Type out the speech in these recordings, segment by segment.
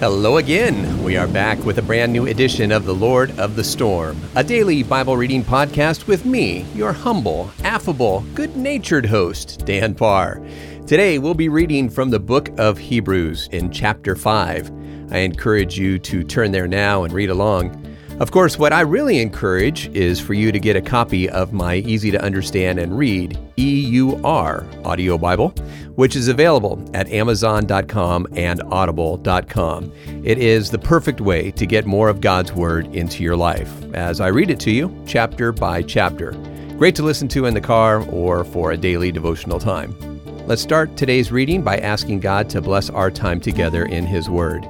Hello again. We are back with a brand new edition of The Lord of the Storm, a daily Bible reading podcast with me, your humble, affable, good natured host, Dan Parr. Today we'll be reading from the book of Hebrews in chapter 5. I encourage you to turn there now and read along. Of course, what I really encourage is for you to get a copy of my easy to understand and read EUR audio Bible, which is available at Amazon.com and Audible.com. It is the perfect way to get more of God's Word into your life as I read it to you chapter by chapter. Great to listen to in the car or for a daily devotional time. Let's start today's reading by asking God to bless our time together in His Word.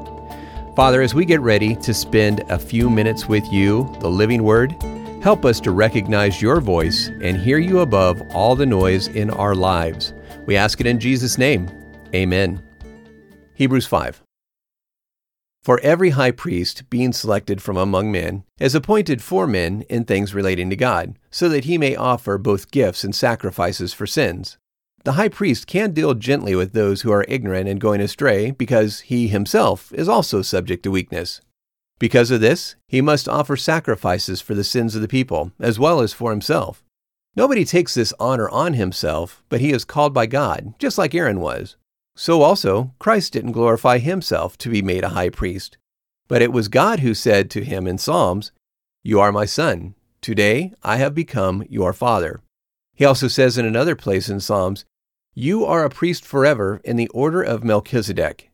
Father, as we get ready to spend a few minutes with you, the living word, help us to recognize your voice and hear you above all the noise in our lives. We ask it in Jesus' name. Amen. Hebrews 5. For every high priest, being selected from among men, is appointed for men in things relating to God, so that he may offer both gifts and sacrifices for sins. The high priest can deal gently with those who are ignorant and going astray because he himself is also subject to weakness. Because of this, he must offer sacrifices for the sins of the people, as well as for himself. Nobody takes this honor on himself, but he is called by God, just like Aaron was. So also, Christ didn't glorify himself to be made a high priest. But it was God who said to him in Psalms, You are my son. Today I have become your father. He also says in another place in Psalms, you are a priest forever in the order of Melchizedek.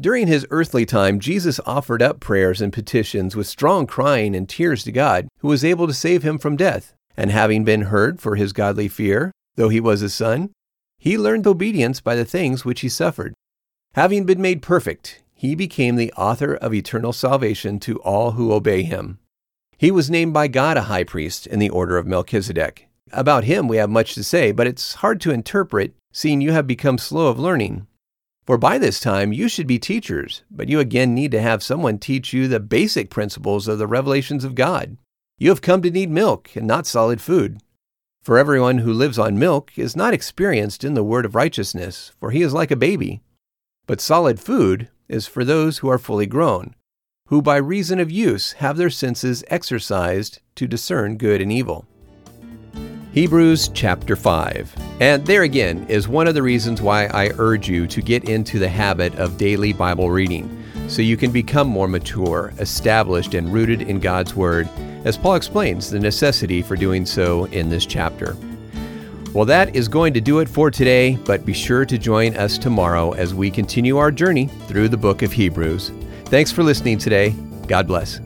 During his earthly time, Jesus offered up prayers and petitions with strong crying and tears to God, who was able to save him from death. And having been heard for his godly fear, though he was a son, he learned obedience by the things which he suffered. Having been made perfect, he became the author of eternal salvation to all who obey him. He was named by God a high priest in the order of Melchizedek. About him we have much to say, but it's hard to interpret, seeing you have become slow of learning. For by this time you should be teachers, but you again need to have someone teach you the basic principles of the revelations of God. You have come to need milk and not solid food. For everyone who lives on milk is not experienced in the word of righteousness, for he is like a baby. But solid food is for those who are fully grown, who by reason of use have their senses exercised to discern good and evil. Hebrews chapter 5. And there again is one of the reasons why I urge you to get into the habit of daily Bible reading, so you can become more mature, established, and rooted in God's Word, as Paul explains the necessity for doing so in this chapter. Well, that is going to do it for today, but be sure to join us tomorrow as we continue our journey through the book of Hebrews. Thanks for listening today. God bless.